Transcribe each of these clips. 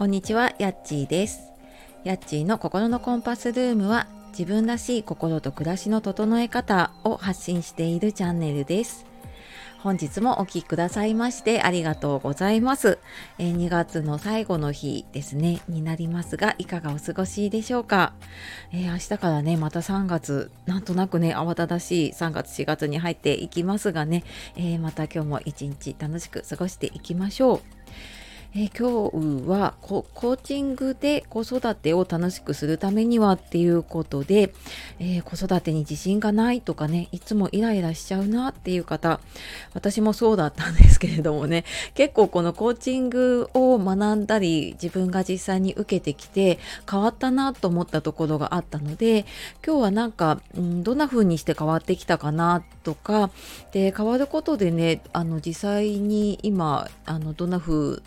こんにちは、やっちーです。やっちーの心のコンパスルームは自分らしい心と暮らしの整え方を発信しているチャンネルです。本日もお聴きくださいましてありがとうございます。え2月の最後の日ですね、になりますが、いかがお過ごしでしょうか？えー明日からね、また3月、なんとなくね、慌ただしい3月4月に入っていきますがね、えーまた今日も一日楽しく過ごしていきましょう。えー今日はコーチングで子育てを楽しくするためにはっていうことで、えー子育てに自信がないとかねいつもイライラしちゃうなっていう方私もそうだったんですけれどもね結構このコーチングを学んだり自分が実際に受けてきて変わったなと思ったところがあったので今日はなんか、うん、どんな風にして変わってきたかなとかで変わることでねあの実際に今あのどんな風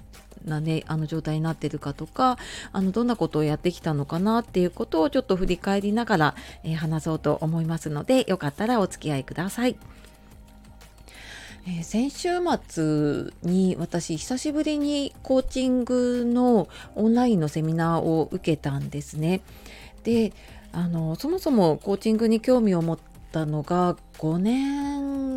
なね、あの状態になってるかとかあのどんなことをやってきたのかなっていうことをちょっと振り返りながら、えー話そうと思いますのでよかったらお付き合いください。え先週末に私久しぶりにコーチングのオンラインのセミナーを受けたんですね。であのそもそもコーチングに興味を持ったのが5年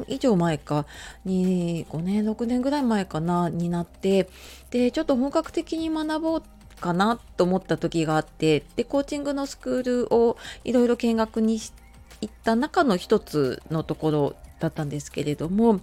以上前かに5年6年ぐらい前かなになってでちょっと本格的に学ぼうかなと思った時があってでコーチングのスクールをいろいろ見学に行った中の一つのところだったんですけれども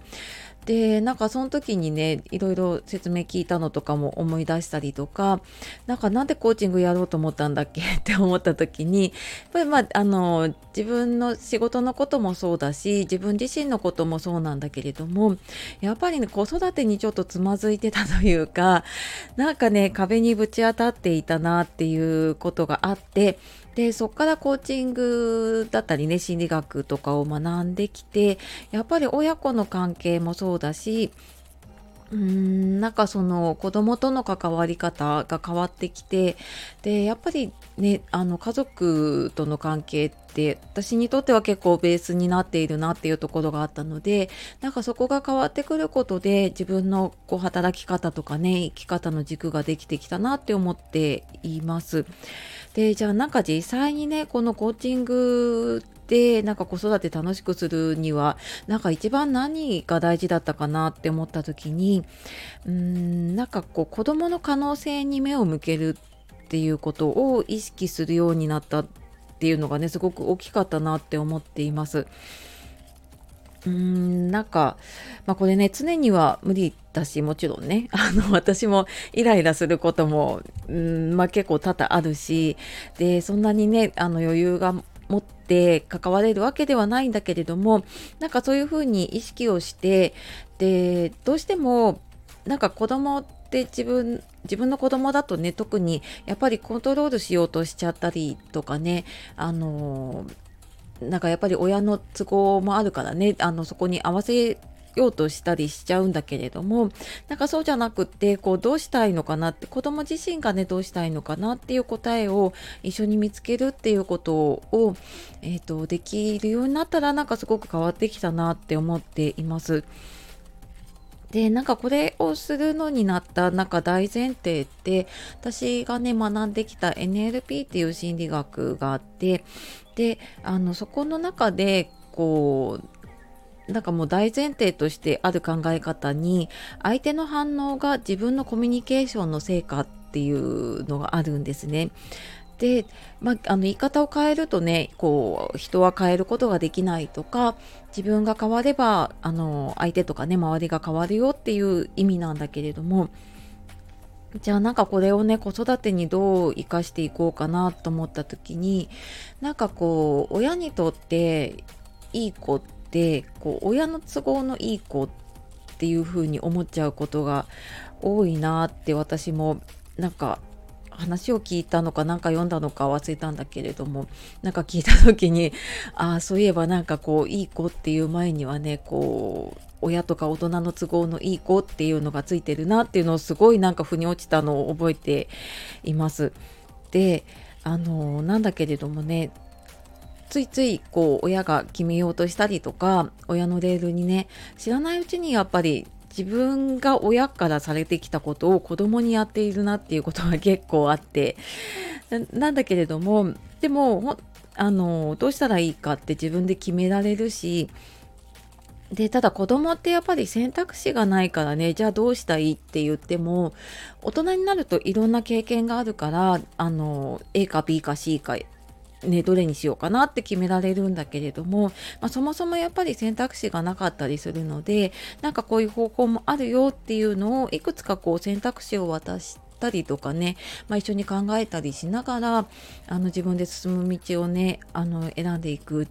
でなんかその時にねいろいろ説明聞いたのとかも思い出したりとかなんかなんでコーチングやろうと思ったんだっけ？って思った時にやっぱりまああの自分の仕事のこともそうだし自分自身のこともそうなんだけれどもやっぱりね子育てにちょっとつまずいてたというかなんかね壁にぶち当たっていたなっていうことがあってでそこからコーチングだったりね心理学とかを学んできてやっぱり親子の関係もそうだしうーんなんかその子供との関わり方が変わってきてでやっぱりねあの家族との関係って私にとっては結構ベースになっているなっていうところがあったのでなんかそこが変わってくることで自分のこう働き方とかね生き方の軸ができてきたなって思っています。でじゃあなんか実際にねこのコーチングでなんか子育て楽しくするにはなんか一番何が大事だったかなって思った時にうーんなんかこう子供の可能性に目を向けるっていうことを意識するようになったっていうのがねすごく大きかったなって思っています。うーんなんか、まあ、これね常には無理だしもちろんね あの私もイライラすることもうん、まあ、結構多々あるしでそんなにねあの余裕が持って関われるわけではないんだけれどもなんかそういうふうに意識をしてでどうしてもなんか子供って自分自分の子供だとね特にやっぱりコントロールしようとしちゃったりとかねあのなんかやっぱり親の都合もあるからねあのそこに合わせようとしたりしちゃうんだけれどもなんかそうじゃなくってこうどうしたいのかなって子供自身がねどうしたいのかなっていう答えを一緒に見つけるっていうことを、えー、とできるようになったらなんかすごく変わってきたなって思っています。でなんかこれをするのになったなんか大前提って私がね学んできた NLP っていう心理学があってであのそこの中でこうなんかもう大前提としてある考え方に相手の反応が自分のコミュニケーションの成果っていうのがあるんですね。で、まあ、あの言い方を変えるとねこう人は変えることができないとか自分が変わればあの相手とかね周りが変わるよっていう意味なんだけれどもじゃあなんかこれをね子育てにどう生かしていこうかなと思った時になんかこう親にとっていい子ってこう親の都合のいい子っていう風に思っちゃうことが多いなって私もなんか話を聞いたのか何か読んだのか忘れたんだけれどもなんか聞いた時に ああそういえばなんかこういい子っていう前にはねこう親とか大人の都合のいい子っていうのがついてるなっていうのをすごいなんか腑に落ちたのを覚えています。であのなんだけれどもねついついこう親が決めようとしたりとか親のレールにね知らないうちにやっぱり自分が親からされてきたことを子供にやっているなっていうことが結構あってなんだけれどもでもあのどうしたらいいかって自分で決められるしでただ子供ってやっぱり選択肢がないからねじゃあどうしたいって言っても大人になるといろんな経験があるからあの A か B か C かね、どれにしようかなって決められるんだけれども、まあ、そもそもやっぱり選択肢がなかったりするのでなんかこういう方法もあるよっていうのをいくつかこう選択肢を渡したりとかね、まあ、一緒に考えたりしながらあの自分で進む道をねあの選んでいくっ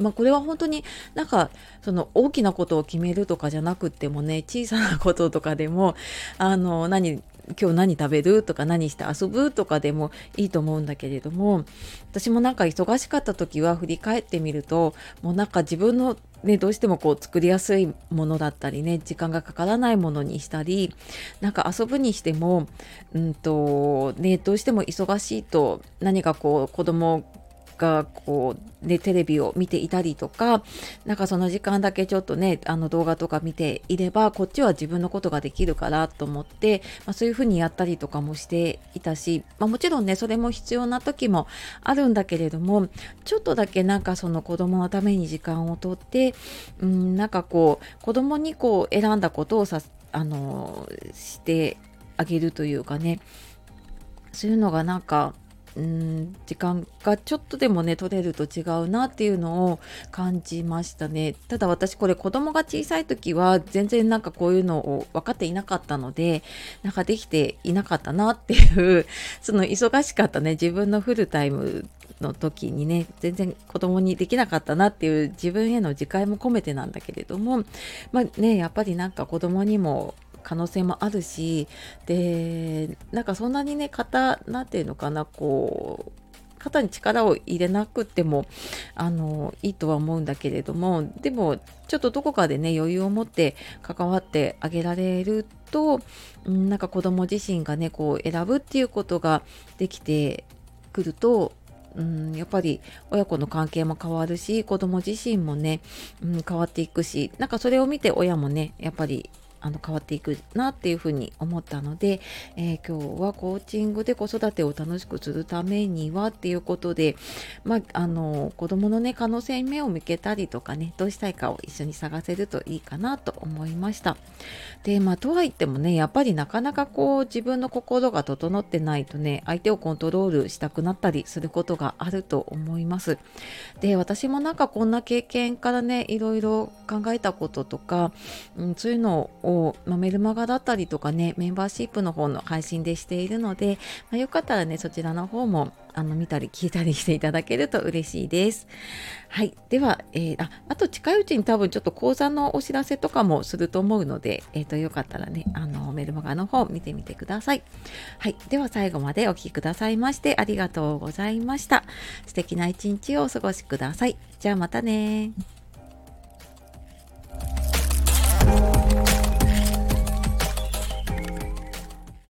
まあ、これは本当になんかその大きなことを決めるとかじゃなくてもね小さなこととかでもあの何今日何食べるとか何して遊ぶとかでもいいと思うんだけれども私もなんか忙しかった時は振り返ってみるともうなんか自分のね、どうしてもこう作りやすいものだったりね時間がかからないものにしたりなんか遊ぶにしても、うんとね、どうしても忙しいと何かこう子供がこう、ね、テレビを見ていたりとかなんかその時間だけちょっとねあの動画とか見ていればこっちは自分のことができるからと思って、まあ、そういうふうにやったりとかもしていたし、まあ、もちろんねそれも必要な時もあるんだけれどもちょっとだけなんかその子供のために時間をとってうんなんかこう子供にこう選んだことをさあのしてあげるというかね。そういうのがなんかうん時間がちょっとでもね取れると違うなっていうのを感じましたね。ただ私これ子供が小さい時は全然なんかこういうのを分かっていなかったのでなんかできていなかったなっていうその忙しかったね自分のフルタイムの時にね全然子供にできなかったなっていう自分への自戒も込めてなんだけれどもまあねやっぱりなんか子供にも可能性もあるしでなんかそんなにね肩なんていうのかなこう肩に力を入れなくてもあのいいとは思うんだけれどもでもちょっとどこかでね余裕を持って関わってあげられると、なんか子供自身がねこう選ぶっていうことができてくるとうん、やっぱり親子の関係も変わるし子供自身もね、うん、変わっていくしなんかそれを見て親もねやっぱりあの変わっていくなっていうふうに思ったので、えー、今日はコーチングで子育てを楽しくするためにはっていうことで、まあ、あの子どもの、ね、可能性に目を向けたりとかねどうしたいかを一緒に探せるといいかなと思いました。でまあとはいってもねやっぱりなかなかこう自分の心が整ってないとね相手をコントロールしたくなったりすることがあると思います。で私もなんかこんな経験からねいろいろ考えたこととか、うん、そういうのををまあ、メルマガだったりとかねメンバーシップの方の配信でしているので、まあ、よかったらねそちらの方もあの見たり聞いたりしていただけると嬉しいです。はい。では、えー、ああと近いうちに多分ちょっと講座のお知らせとかもすると思うので、えっ、ー、と、よかったらね、あの、メルマガの方見てみてください。はい。では最後までお聴きくださいましてありがとうございました。素敵な一日をお過ごしください。じゃあまたね